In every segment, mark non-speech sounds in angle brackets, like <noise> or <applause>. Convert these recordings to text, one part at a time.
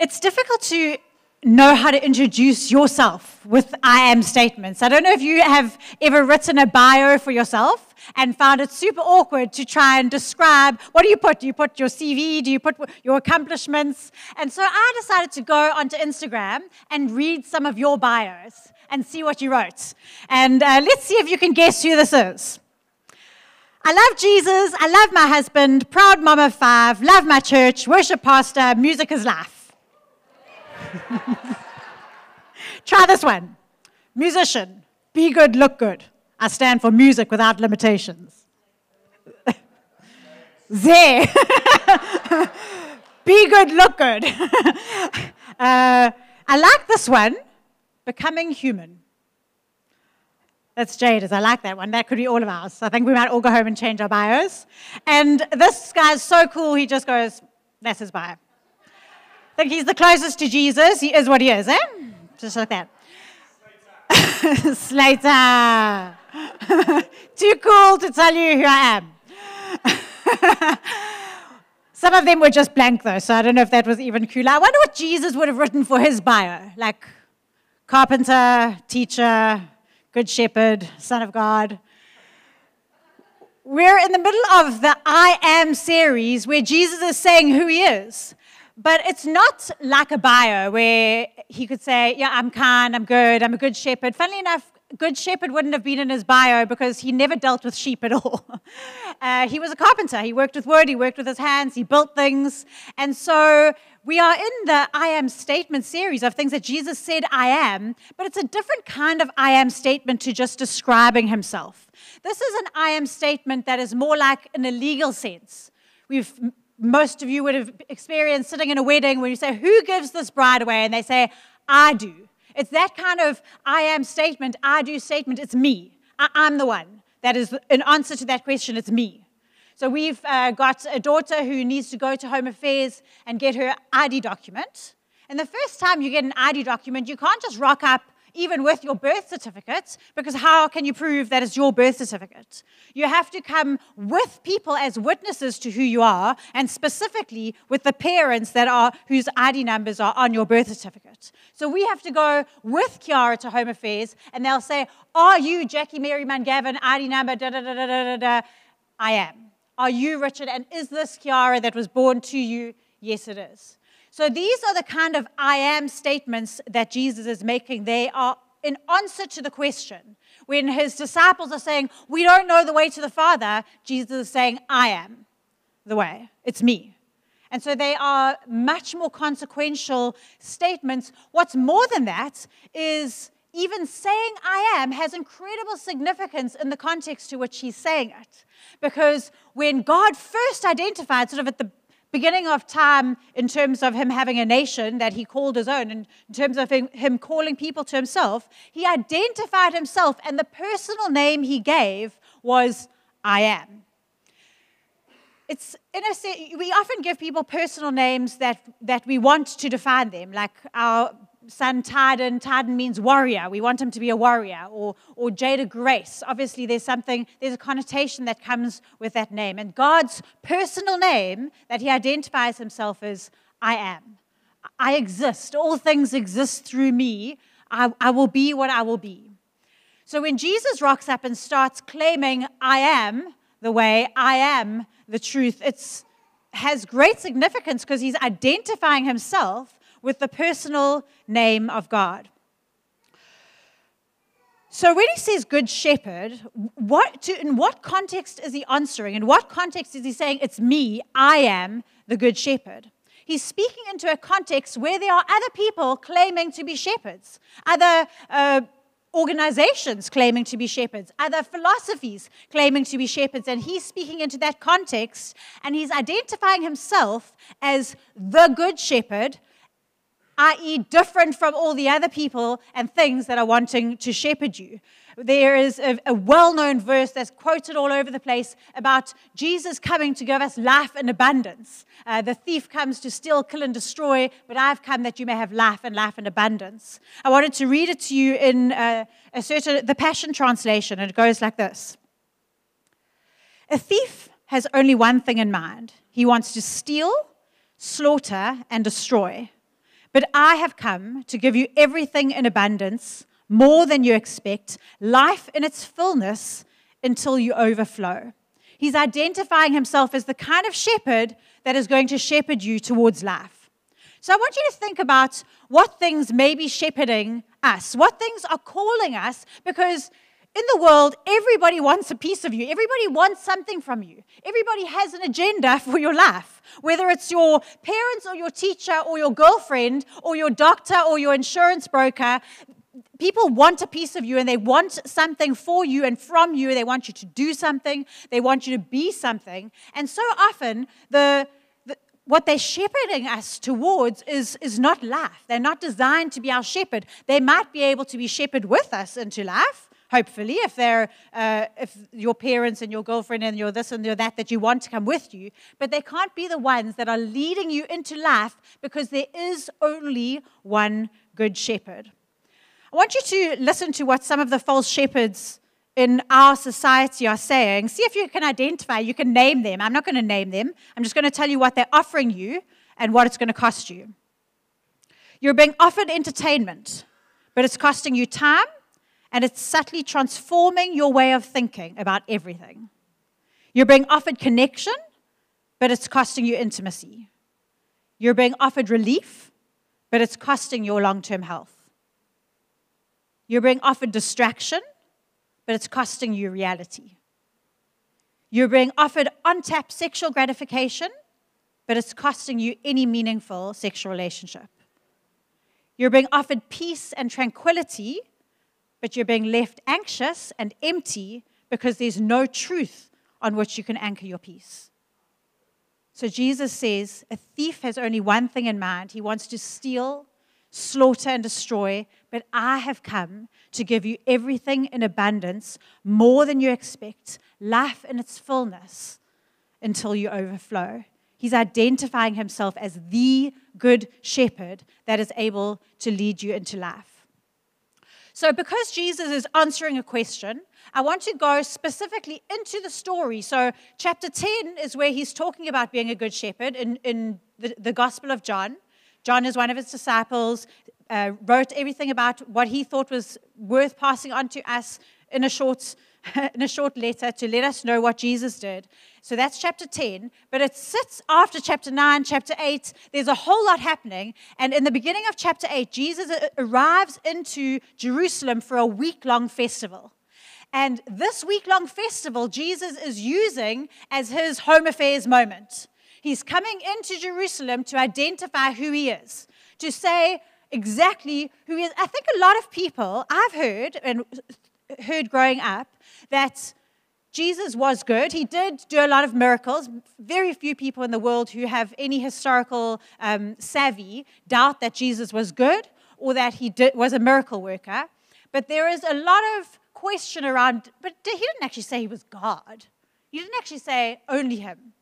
it's difficult to know how to introduce yourself with I am statements. I don't know if you have ever written a bio for yourself and found it super awkward to try and describe what do you put? Do you put your CV? Do you put your accomplishments? And so I decided to go onto Instagram and read some of your bios and see what you wrote. And uh, let's see if you can guess who this is. I love Jesus. I love my husband. Proud mom of five. Love my church. Worship pastor. Music is life. <laughs> Try this one. Musician. Be good, look good. I stand for music without limitations. <laughs> there. <laughs> Be good, look good. uh, I like this one. Becoming human. That's Jada's. I like that one. That could be all of ours. I think we might all go home and change our bios. And this guy's so cool, he just goes, that's his bio. He's the closest to Jesus. He is what he is, eh? Just like that. <laughs> Slater. <laughs> Too cool to tell you who I am. <laughs> Some of them were just blank, though, so I don't know if that was even cool. I wonder what Jesus would have written for his bio. Like carpenter, teacher, good shepherd, son of God. We're in the middle of the I am series where Jesus is saying who he is. But it's not like a bio where he could say, Yeah, I'm kind, I'm good, I'm a good shepherd. Funnily enough, good shepherd wouldn't have been in his bio because he never dealt with sheep at all. <laughs> Uh, he was a carpenter. He worked with wood, he worked with his hands, he built things. And so we are in the I am statement series of things that Jesus said I am, but it's a different kind of I am statement to just describing himself. This is an I am statement that is more like in a legal sense. We've most of you would have experienced sitting in a wedding when you say, Who gives this bride away? And they say, I do. It's that kind of I am statement, I do statement. It's me. I, am the one. That is an answer to that question. It's me. So we've uh, got a daughter who needs to go to Home Affairs and get her ID document. And the first time you get an ID document, you can't just rock up even with your birth certificate, because how can you prove that it's your birth certificate? You have to come with people as witnesses to who you are, and specifically with the parents that are whose ID numbers are on your birth certificate. So we have to go with Kiara to Home Affairs, and they'll say, "Are you Jackie Mary Gavin? ID number da da da da da da?" I am. Are you Richard? And is this Kiara that was born to you? Yes, it is. So these are the kind of I am statements that Jesus is making. They are in answer to the question. When his disciples are saying, We don't know the way to the Father, Jesus is saying, I am the way. It's me. And so they are much more consequential statements. What's more than that is even saying I am has incredible significance in the context to which he's saying it. Because when God first identified, sort of at the beginning of time in terms of him having a nation that he called his own, in terms of him, calling people to himself, he identified himself, and the personal name he gave was I am. It's in a, we often give people personal names that, that we want to define them, like our son Tyden. Tyden means warrior. We want him to be a warrior. Or, or Jada Grace. Obviously, there's something, there's a connotation that comes with that name. And God's personal name that he identifies himself as I am. I exist. All things exist through me. I, I will be what I will be. So when Jesus rocks up and starts claiming, I am the way, I am the truth, it has great significance because he's identifying himself with the personal name of God. So when he says good shepherd, what to, in what context is he answering? In what context is he saying, it's me, I am the good shepherd? He's speaking into a context where there are other people claiming to be shepherds, other uh, organizations claiming to be shepherds, other philosophies claiming to be shepherds, and he's speaking into that context and he's identifying himself as the good shepherd i.e., different from all the other people and things that are wanting to shepherd you. There is a, a well known verse that's quoted all over the place about Jesus coming to give us life in abundance. Uh, the thief comes to steal, kill, and destroy, but I've come that you may have life and life in abundance. I wanted to read it to you in uh, a certain, the Passion Translation, and it goes like this A thief has only one thing in mind he wants to steal, slaughter, and destroy. But I have come to give you everything in abundance, more than you expect, life in its fullness until you overflow. He's identifying himself as the kind of shepherd that is going to shepherd you towards life. So I want you to think about what things may be shepherding us, what things are calling us, because in the world, everybody wants a piece of you. Everybody wants something from you. Everybody has an agenda for your life, whether it's your parents or your teacher or your girlfriend or your doctor or your insurance broker. People want a piece of you and they want something for you and from you. They want you to do something, they want you to be something. And so often, the what they're shepherding us towards is, is not life. They're not designed to be our shepherd. They might be able to be shepherd with us into life, hopefully, if they're uh, if your parents and your girlfriend and your this and your that that you want to come with you, but they can't be the ones that are leading you into life because there is only one good shepherd. I want you to listen to what some of the false shepherds in our society are saying. See if you can identify, you can name them. I'm not going to name them. I'm just going to tell you what they're offering you and what it's going to cost you. You're being offered entertainment, but it's costing you time and it's subtly transforming your way of thinking about everything. You're being offered connection, but it's costing you intimacy. You're being offered relief, but it's costing your long term health. You're being offered distraction, but it's costing you reality. You're being offered untapped sexual gratification, but it's costing you any meaningful sexual relationship. You're being offered peace and tranquility, but you're being left anxious and empty because there's no truth on which you can anchor your peace. So Jesus says a thief has only one thing in mind he wants to steal, slaughter, and destroy, but I have come to give you everything in abundance, more than you expect, life in its fullness until you overflow. He's identifying himself as the good shepherd that is able to lead you into life. So, because Jesus is answering a question, I want to go specifically into the story. So, chapter 10 is where he's talking about being a good shepherd in, in the, the Gospel of John. John is one of his disciples, uh, wrote everything about what he thought was worth passing on to us in a short <laughs> in a short letter to let us know what Jesus did. So that's chapter 10, but it sits after chapter 9, chapter 8. There's a whole lot happening. And in the beginning of chapter 8, Jesus arrives into Jerusalem for a week long festival. And this week long festival, Jesus is using as his home affairs moment. He's coming into Jerusalem to identify who he is, to say exactly who he is. I think a lot of people I've heard and heard growing up that Jesus was good. He did do a lot of miracles. Very few people in the world who have any historical um, savvy doubt that Jesus was good or that he did, was a miracle worker. But there is a lot of question around, but he didn't actually say he was God. He didn't actually say only him.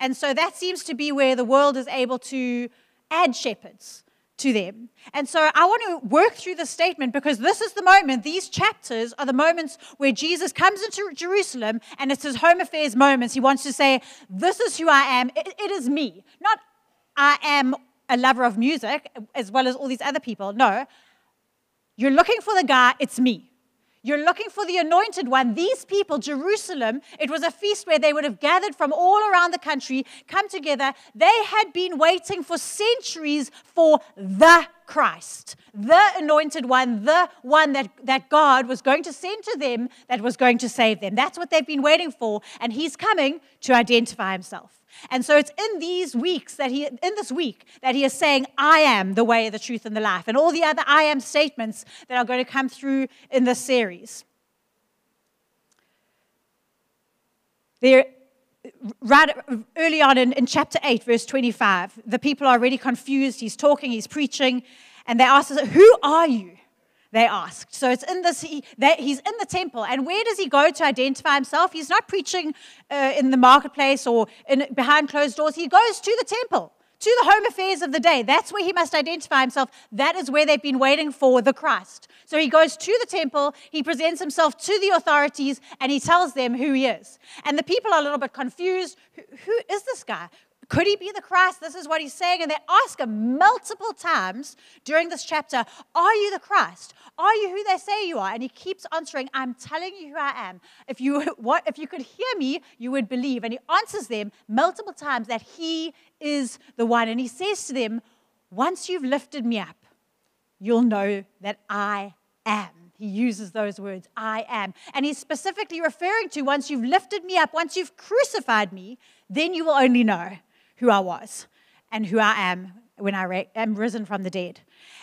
And so that seems to be where the world is able to add shepherds to them. And so I want to work through the statement because this is the moment, these chapters are the moments where Jesus comes into Jerusalem and it's his home affairs moments. He wants to say, This is who I am. it, it is me. Not I am a lover of music as well as all these other people. No. You're looking for the guy, it's me. You're looking for the anointed one. These people, Jerusalem, it was a feast where they would have gathered from all around the country, come together. They had been waiting for centuries for the Christ, the anointed one, the one that, that God was going to send to them that was going to save them. That's what they've been waiting for. And he's coming to identify himself. And so it's in these weeks that he, in this week, that he is saying, I am the way, the truth, and the life, and all the other I am statements that are going to come through in this series. There, right early on in, in chapter 8, verse 25, the people are already confused. He's talking, he's preaching, and they ask Who are you? they asked. So it's in this, he, that he's in the temple. And where does he go to identify himself? He's not preaching uh, in the marketplace or in, behind closed doors. He goes to the temple, to the home affairs of the day. That's where he must identify himself. That is where they've been waiting for the Christ. So he goes to the temple, he presents himself to the authorities, and he tells them who he is. And the people are a little bit confused. who, who is this guy? could he be the Christ? This is what he's saying. And they ask him multiple times during this chapter, Are you the Christ? Are you who they say you are? And he keeps answering, I'm telling you who I am. If you, <laughs> what, if you could hear me, you would believe. And he answers them multiple times that he is the one. And he says to them, Once you've lifted me up, you'll know that I am. He uses those words, I am. And he's specifically referring to once you've lifted me up, once you've crucified me, then you will only know who I was and who I am when I am risen from the dead.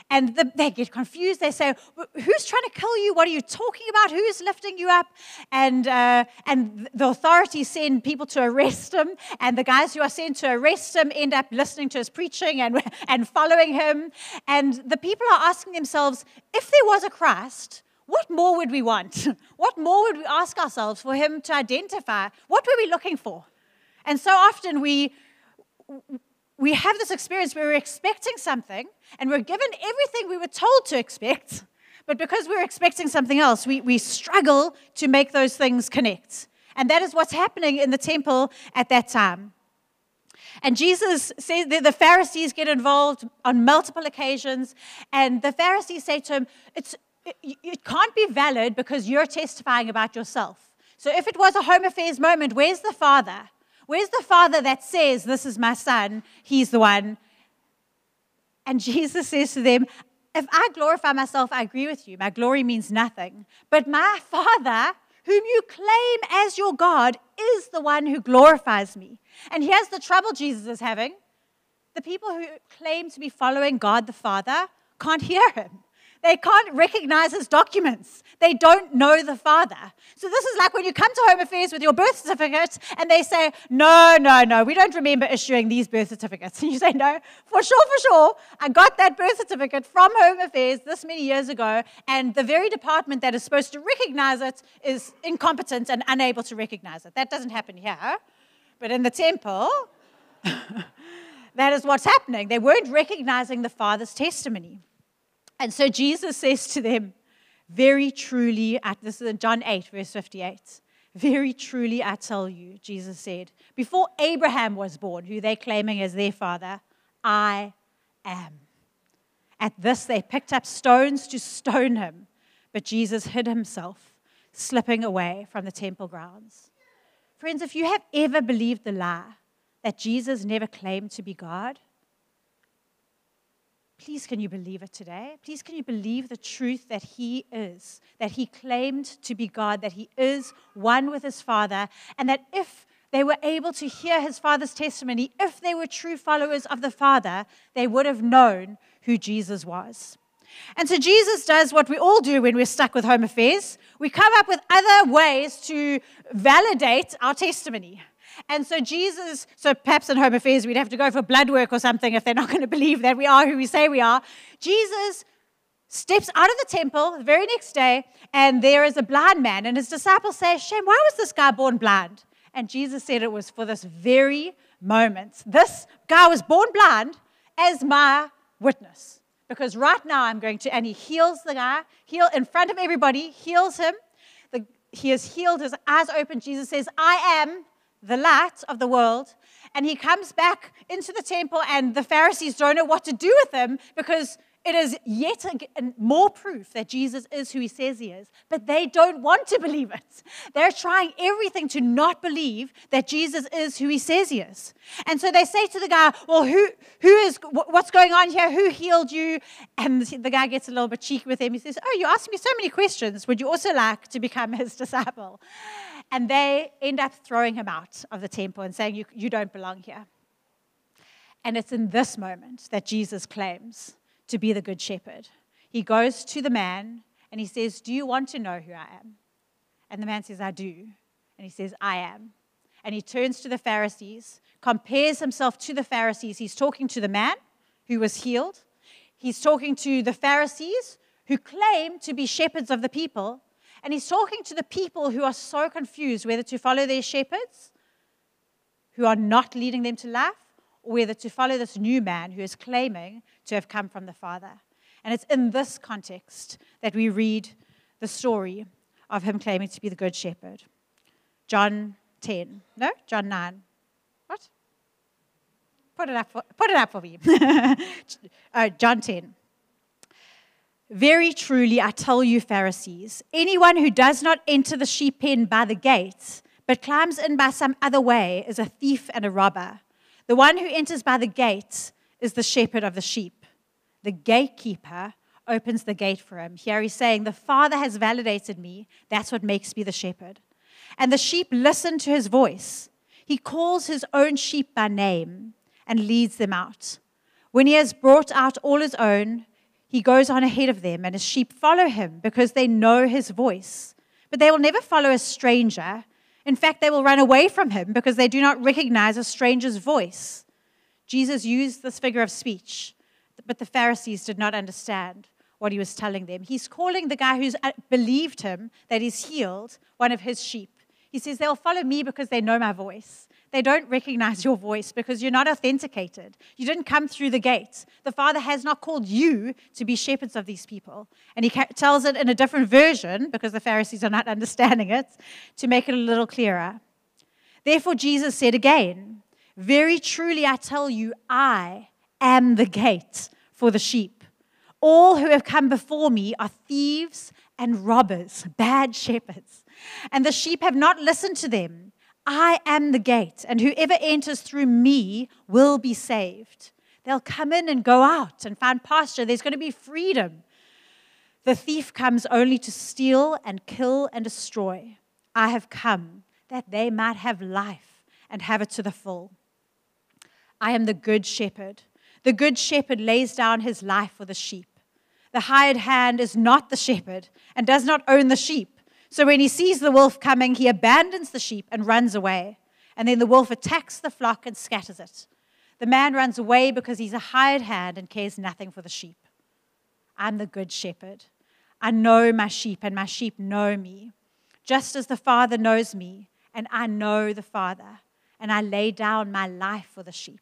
And the, they get confused. They say, Who's trying to kill you? What are you talking about? Who's lifting you up? And, uh, and the authorities send people to arrest him. And the guys who are sent to arrest him end up listening to his preaching and, <laughs> and following him. And the people are asking themselves, If there was a Christ, what more would we want? <laughs> What more would we ask ourselves for him to identify? What were we looking for? And so often we we have this experience where we're expecting something and we're given everything we were told to expect, but because we're expecting something else, we, we struggle to make those things connect. And that is what's happening in the temple at that time. And Jesus says the Pharisees get involved on multiple occasions, and the Pharisees say to him, it's, it, it can't be valid because you're testifying about yourself. So if it was a home affairs moment, where's the father? Where's the father that says, This is my son? He's the one. And Jesus says to them, If I glorify myself, I agree with you. My glory means nothing. But my father, whom you claim as your God, is the one who glorifies me. And here's the trouble Jesus is having the people who claim to be following God the Father can't hear him. They can't recognize his documents. They don't know the father. So this is like when you come to Home Affairs with your birth certificate and they say, no, no, no, we don't remember issuing these birth certificates. <laughs> And you say, no, for sure, for sure. I got that birth certificate from Home Affairs this many years ago, and the very department that is supposed to recognize it is incompetent and unable to recognize it. That doesn't happen here. But in the temple, <laughs> that is what's happening. They weren't recognizing the Father's testimony. And so Jesus says to them, Very truly, at, this is in John 8, verse 58. Very truly, I tell you, Jesus said, before Abraham was born, who they're claiming as their father, I am. At this, they picked up stones to stone him, but Jesus hid himself, slipping away from the temple grounds. Friends, if you have ever believed the lie that Jesus never claimed to be God, Please, can you believe it today? Please, can you believe the truth that He is, that He claimed to be God, that He is one with His Father, and that if they were able to hear His Father's testimony, if they were true followers of the Father, they would have known who Jesus was. And so Jesus does what we all do when we're stuck with home affairs. We come up with other ways to validate our testimony. And so Jesus, so perhaps in Home Affairs we'd have to go for blood work or something if they're not <laughs> going to believe that we are who we say we are. Jesus steps out of the temple the very next day, and there is a blind man, and his disciples say, Shame, why was this guy born blind? And Jesus said it was for this very moment. This guy was born blind as my witness. Because right now I'm going to, and he heals the guy, heal in front of everybody, heals him. The, he has healed his eyes open. Jesus says, I am the light of the world. And he comes back into the temple, and the Pharisees don't know what to do with him because it is yet more proof that Jesus is who he says he is, but they don't want to believe it. They're trying everything to not believe that Jesus is who he says he is. And so they say to the guy, Well, who, who is, what's going on here? Who healed you? And the guy gets a little bit cheeky with him. He says, Oh, you asked me so many questions. Would you also like to become his <laughs> disciple? And they end up throwing him out of the temple and saying, You, you don't belong here. And it's in this moment that Jesus claims to be the good shepherd. He goes to the man and he says, Do you want to know who I am? And the man says, I do. And he says, I am. And he turns to the Pharisees, compares himself to the Pharisees. He's talking to the man who was healed. He's talking to the Pharisees who claim to be shepherds of the people. And he's talking to the people who are so confused whether to follow their shepherds, who are not leading them to life, or whether to follow this new man who is claiming to have come from the Father. And it's in this context that we read the story of him claiming to be the Good Shepherd. John 10. No? John 9. What? put it up for, put it up for me. <laughs> uh, John 10. Very truly, I tell you, Pharisees, anyone who does not enter the sheep pen by the gate, but climbs in by some other way, is a thief and a robber. The one who enters by the gate is the shepherd of the sheep. The gatekeeper opens the gate for him. Here he's saying, The Father has validated me. That's what makes me the shepherd. And the sheep listen to his voice. He calls his own sheep by name and leads them out. When he has brought out all his own, he goes on ahead of them, and his sheep follow him because they know his voice. But they will never follow a stranger. In fact, they will run away from him because they do not recognize a stranger's voice. Jesus used this figure of speech, but the Pharisees did not understand what he was telling them. He's calling the guy who's uh, believed him that he's healed one of his sheep. He says, They'll follow me because they know my voice. They don't recognize your voice because you're not authenticated. You didn't come through the gate. The Father has not called you to be shepherds of these people. And he tells it in a different version because the Pharisees are not <laughs> understanding it to make it a little clearer. Therefore, Jesus said again, Very truly I tell you, I am the gate for the sheep. All who have come before me are thieves and robbers, bad shepherds. And the sheep have not listened to them. I am the gate, and whoever enters through me will be saved. They'll come in and go out and find pasture. There's going to be freedom. The thief comes only to steal and kill and destroy. I have come that they might have life and have it to the full. I am the good shepherd. The good shepherd lays down his life for the sheep. The hired hand is not the shepherd and does not own the sheep. So when he sees the wolf coming, he abandons the sheep and runs away. And then the wolf attacks the flock and scatters it. The man runs away because he's a hired hand and cares nothing for the sheep. I'm the good shepherd. I know my sheep, and my sheep know me, just as the Father knows me, and I know the Father, and I lay down my life for the sheep.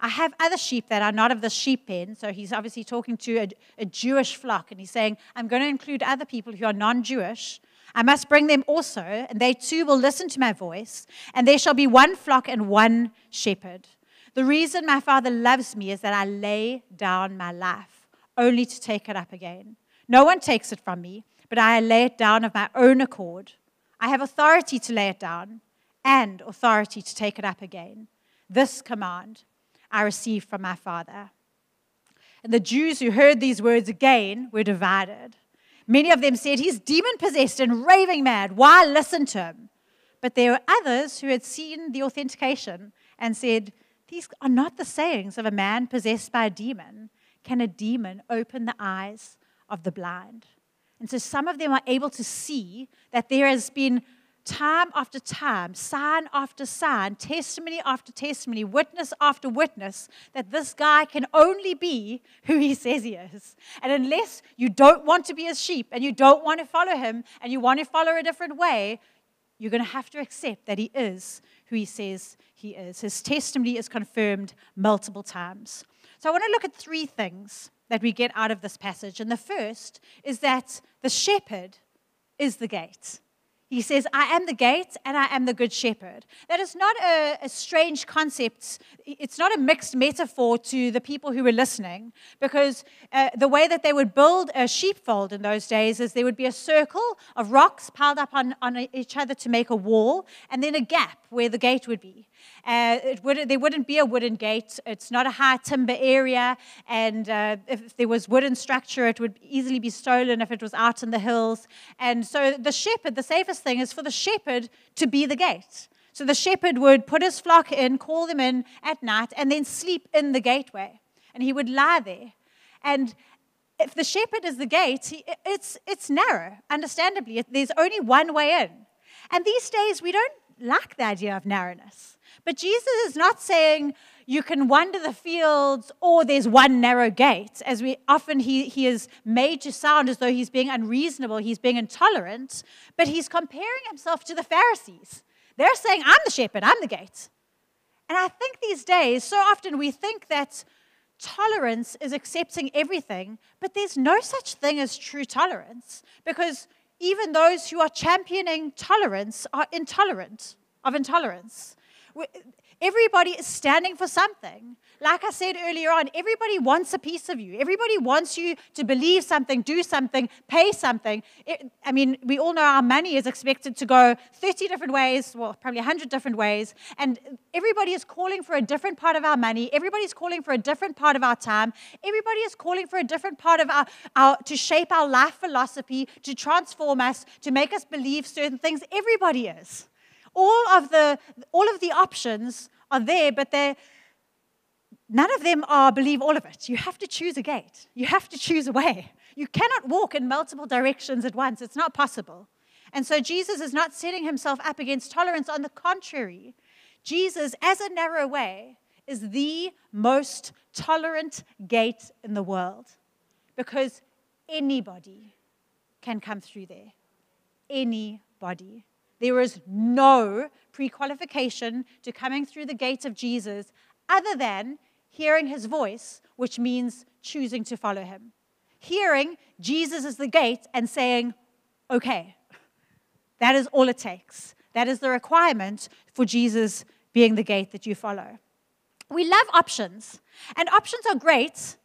I have other sheep that are not of the sheep pen. So he's obviously talking to a, a Jewish flock, and he's saying, I'm going to include other people who are non Jewish I must bring them also, and they too will listen to my voice, and there shall be one flock and one shepherd. The reason my Father loves me is that I lay down my life, only to take it up again. No one takes it from me, but I lay it down of my own accord. I have authority to lay it down and authority to take it up again. This command I received from my Father. And the Jews who heard these words again were divided. Many of them said, He's demon possessed and raving mad. Why listen to him? But there were others who had seen the authentication and said, These are not the sayings of a man possessed by a demon. Can a demon open the eyes of the blind? And so some of them are able to see that there has been time after time, sign after sign, testimony after testimony, witness after witness, that this guy can only be who he says he is. And unless you don't want to be a sheep and you don't want to follow him and you want to follow a different way, you're going to have to accept that he is who he says he is. His testimony is confirmed multiple times. So I want to look at three things that we get out of this passage. And the first is that the shepherd is the gate. He says, I am the gate and I am the good shepherd. That is not a, a, strange concept. It's not a mixed metaphor to the people who were listening, because uh, the way that they would build a sheepfold in those days is there would be a circle of rocks piled up on, on each other to make a wall, and then a gap where the gate would be. Uh, would, there wouldn't be a wooden gate. It's not a high timber area. And uh, if there was wooden structure, it would easily be stolen if it was out in the hills. And so the shepherd, the safest thing is for the shepherd to be the gate. So the shepherd would put his flock in, call them in at night, and then sleep in the gateway. And he would lie there. And if the shepherd is the gate, it's, it's narrow, understandably. There's only one way in. And these days, we don't like the idea of narrowness. But Jesus is not saying you can wander the fields or there's one narrow gate, as we often he, he is made to sound as though he's being unreasonable, he's being intolerant, but he's comparing himself to the Pharisees. They're saying, I'm the shepherd, I'm the gate. And I think these days, so often we think that tolerance is accepting everything, but there's no such thing as true tolerance because even those who are championing tolerance are intolerant of intolerance. Everybody is standing for something. Like I said earlier on, everybody wants a piece of you. Everybody wants you to believe something, do something, pay something. It, I mean, we all know our money is expected to go 30 different ways, well, probably 100 different ways. And everybody is calling for a different part of our money. Everybody's calling for a different part of our time. Everybody is calling for a different part of our, our to shape our life philosophy, to transform us, to make us believe certain things. Everybody is. All of the, all of the options are there, but they're none of them are believe all of it. You have to choose a gate, you have to choose a way. You cannot walk in multiple directions at once, it's not possible. And so Jesus is not setting himself up against tolerance. On the contrary, Jesus, as a narrow way, is the most tolerant gate in the world because anybody can come through there. Anybody. There is no pre qualification to coming through the gate of Jesus other than hearing his voice, which means choosing to follow him. Hearing Jesus is the gate and saying, okay, that is all it takes. That is the requirement for Jesus being the gate that you follow. We love options, and options are great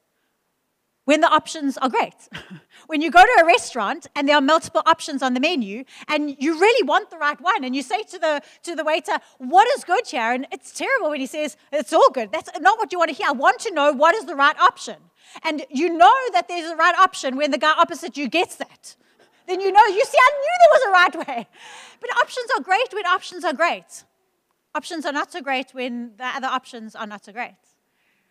when the options are great. <laughs> when you go to a restaurant and there are multiple options on the menu and you really want the right one and you say to the to the waiter, "What is good here?" and it's terrible when he says, "It's all good." That's not what you want to hear. I want to know what is the right option. And you know that there's a right option when the guy opposite you gets that. Then you know, you see, I knew there was a right way. <laughs> But options are great when options are great. Options are not so great when the other options are not so great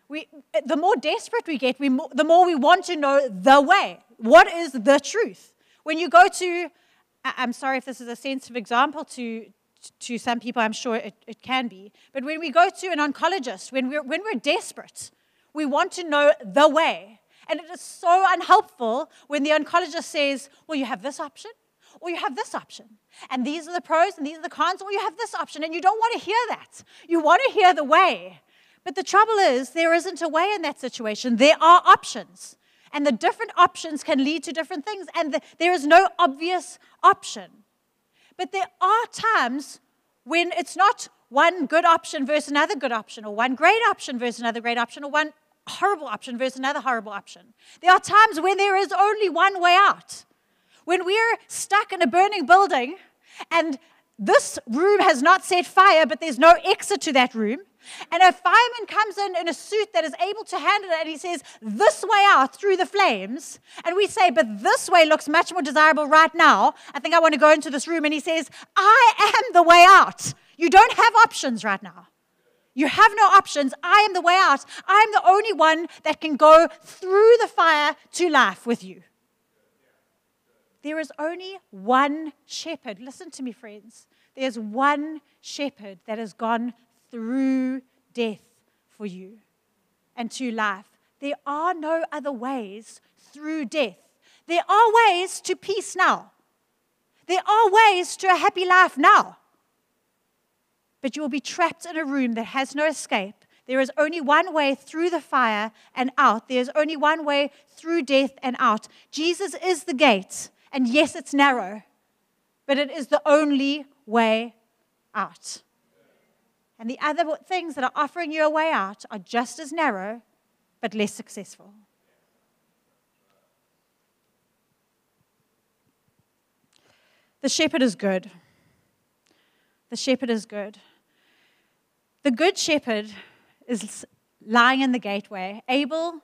we, the more desperate we get, we the more we want to know the way. What is the truth? When you go to, I'm sorry if this is a sensitive example to, to some people, I'm sure it, it can be, but when we go to an oncologist, when we're, when we're desperate, we want to know the way. And it is so unhelpful when the oncologist says, well, you have this option, or you have this option. And these are the pros and these are the cons, or you have this option. And you don't want to hear that. You want to hear the way. But the trouble is, there isn't a way in that situation. There are options. And the different options can lead to different things. And the, there is no obvious option. But there are times when it's not one good option versus another good option, or one great option versus another great option, or one horrible option versus another horrible option. There are times when there is only one way out. When we're stuck in a burning building and this room has not set fire, but there's no exit to that room, and a fireman comes in in a suit that is able to handle it, and he says, This way out through the flames. And we say, But this way looks much more desirable right now. I think I want to go into this room. And he says, I am the way out. You don't have options right now. You have no options. I am the way out. I am the only one that can go through the fire to life with you. There is only one shepherd. Listen to me, friends. There's one shepherd that has gone through death for you and to life. There are no other ways through death. There are ways to peace now. There are ways to a happy life now. But you will be trapped in a room that has no escape. There is only one way through the fire and out. There's only one way through death and out. Jesus is the gate. And yes, it's narrow, but it is the only way out. And the other things that are offering you a way out are just as narrow, but less successful. The shepherd is good. The shepherd is good. The good shepherd is lying in the gateway, able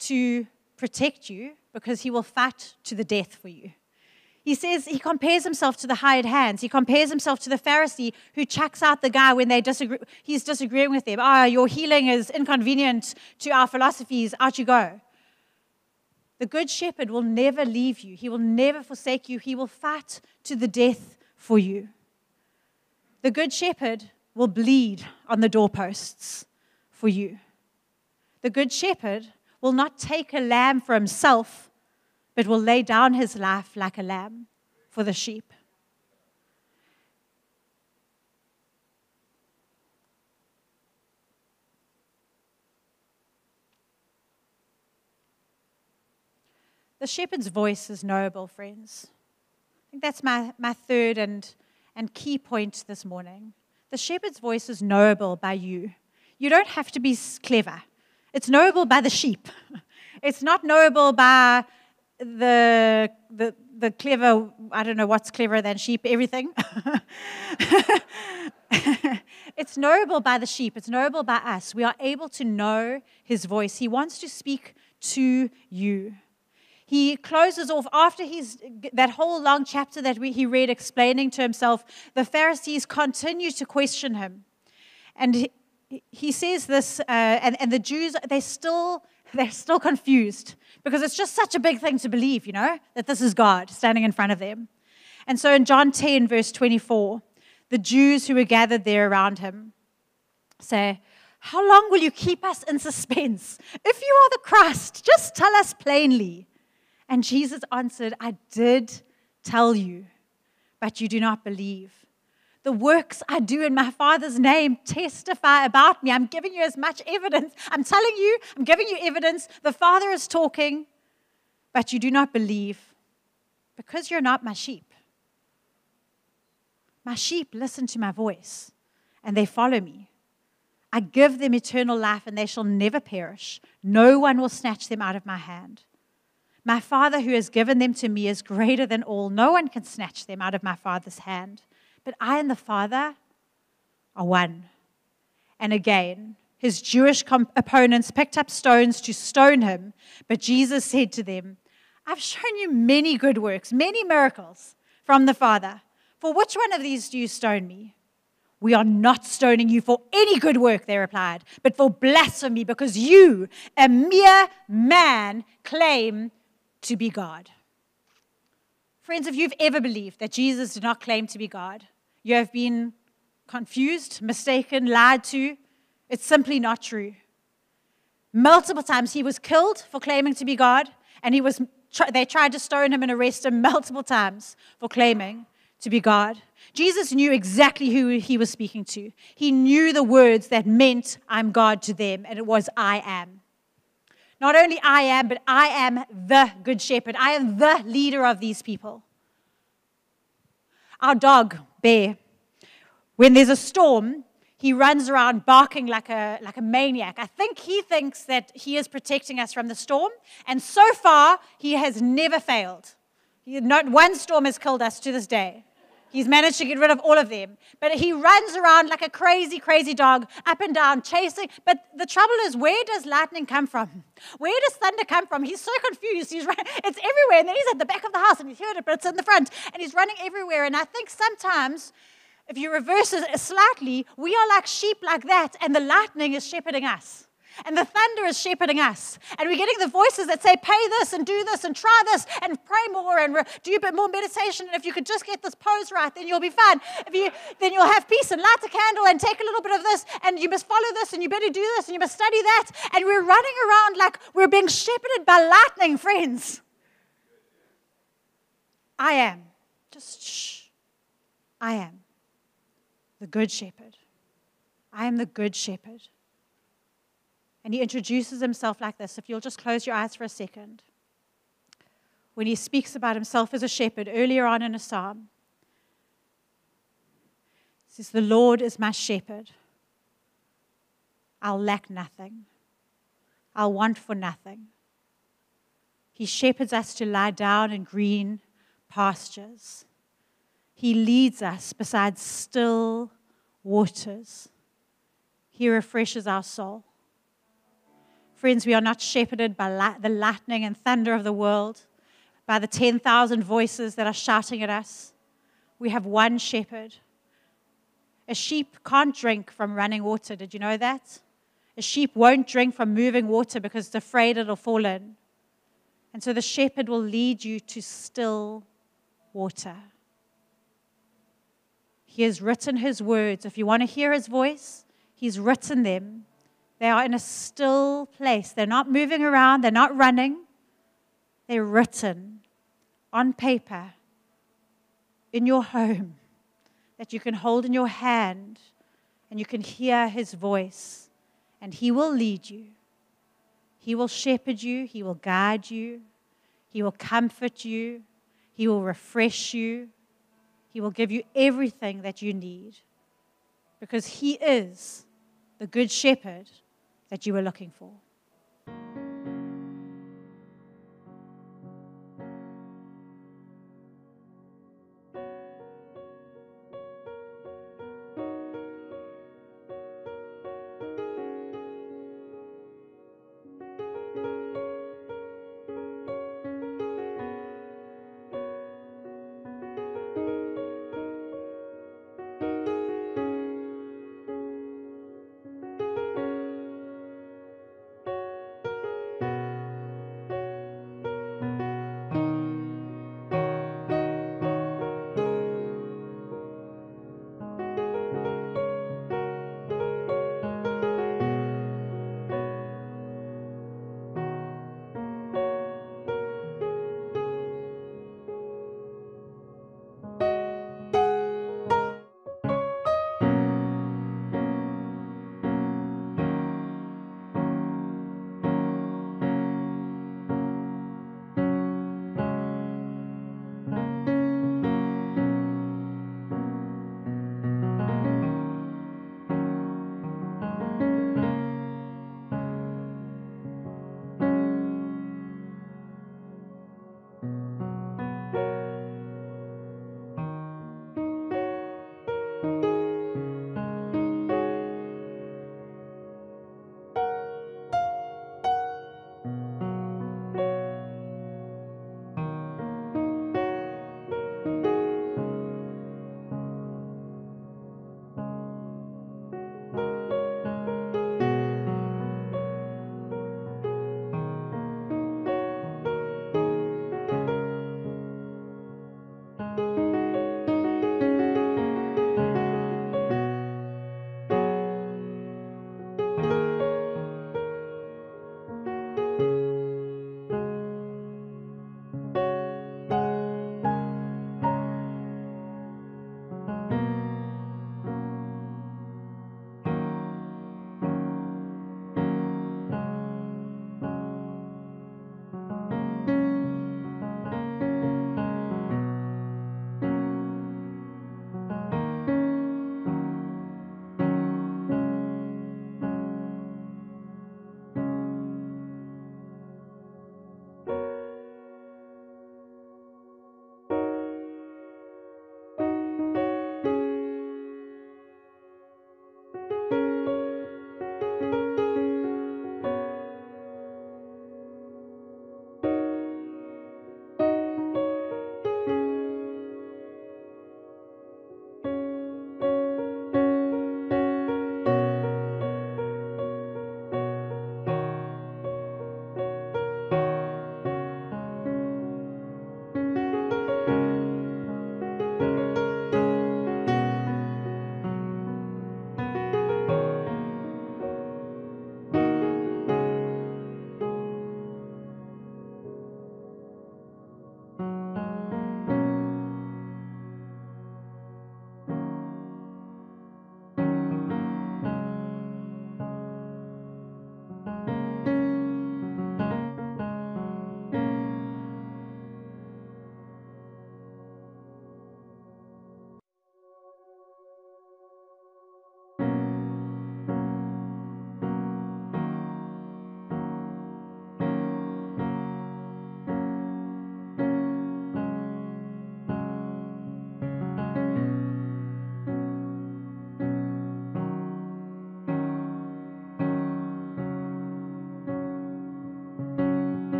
to protect you because he will fight to the death for you. He says he compares himself to the hired hands. He compares himself to the Pharisee who chucks out the guy when they disagree, he's disagreeing with them. Ah, oh, your healing is inconvenient to our philosophies. Out you go. The good shepherd will never leave you. He will never forsake you. He will fight to the death for you. The good shepherd will bleed on the doorposts for you. The good shepherd will not take a lamb for himself but will lay down his life like a lamb for the sheep. The shepherd's voice is knowable, friends. I think that's my, my third and, and key point this morning. the shepherd's voice is knowable by you. You don't have to be clever. It's knowable by the sheep. <laughs> It's not knowable by the, the, the clever, I don't know what's cleverer than sheep, everything. <laughs> it's knowable by the sheep, it's knowable by us. We are able to know his voice. He wants to speak to you. He closes off after he's that whole long chapter that we, he read explaining to himself. The Pharisees continue to question him, and he, says this, uh, and, and the Jews they still <laughs> they're still confused because it's just such a big thing to believe, you know, that this is God standing in front of them. And so in John 10, verse 24, the Jews who were gathered there around him say, How long will you keep us in suspense? If you are the Christ, just tell us plainly. And Jesus answered, I did tell you, but you do not believe. The works I do in my Father's name testify about me. I'm giving you as much evidence. I'm telling you, I'm giving you evidence. The Father is talking, but you do not believe because you're not my sheep. My sheep listen to my voice and they follow me. I give them eternal life and they shall never perish. No one will snatch them out of my hand. My Father who has given them to me is greater than all. No one can snatch them out of my Father's hand. But I and the Father are one. And again, his Jewish opponents picked up stones to stone him, but Jesus said to them, I've shown you many good works, many miracles from the Father. For which one of these do you stone me? We are not stoning you for any good work, they replied, but for blasphemy, because you, a mere man, claim to be God. Friends, if you've ever believed that Jesus did not claim to be God, you have been confused, mistaken, lied to. It's simply not true. Multiple times he was killed for claiming to be God, and he was, they tried to stone him and arrest him multiple times for claiming to be God. Jesus knew exactly who he was speaking to. He knew the words that meant, I'm God to them, and it was, I am. Not only I am, but I am the good shepherd. I am the leader of these people. Our dog, Bear, when there's a storm, he runs around barking like a, like a maniac. I think he thinks that he is protecting us from the storm, and so far, he has never failed. Not one storm has killed us to this day. He's managed to get rid of all of them. But he runs around like a crazy, crazy dog, up and down, chasing. But the trouble is, where does lightning come from? Where does thunder come from? He's so confused. He's run- <laughs> it's everywhere. And then he's at the back of the house and he's heard it, but it's in the front. And he's running everywhere. And I think sometimes, if you reverse it slightly, we are like sheep like that, and the lightning is shepherding us. And the thunder is shepherding us. And we're getting the voices that say, pay this and do this and try this and pray more and do a bit more meditation. And if you could just get this pose right, then you'll be fine. If you, then you'll have peace and light a candle and take a little bit of this and you must follow this and you better do this and you must study that. And we're running around like we're being shepherded by lightning, friends. I am. Just shh. I am the good shepherd. I am the good shepherd. And he introduces himself like this. If you'll just close your eyes for a second. When he speaks about himself as a shepherd earlier on in a psalm, he says, The Lord is my shepherd. I'll lack nothing, I'll want for nothing. He shepherds us to lie down in green pastures. He leads us beside still waters. He refreshes our soul. Friends, we are not shepherded by the lightning and thunder of the world, by the 10,000 voices that are shouting at us. We have one shepherd. A sheep can't drink from running water. Did you know that? A sheep won't drink from moving water because it's afraid it'll fall in. And so the shepherd will lead you to still water. He has written his words. If you want to hear his voice, he's written them they are in a still place. They're not moving around, they're not running. They're written on paper in your home that you can hold in your hand and you can hear his voice, and he will lead you. He will shepherd you, he will guide you, he will comfort you, he will refresh you, he will give you everything that you need because he is the good shepherd that you were looking for.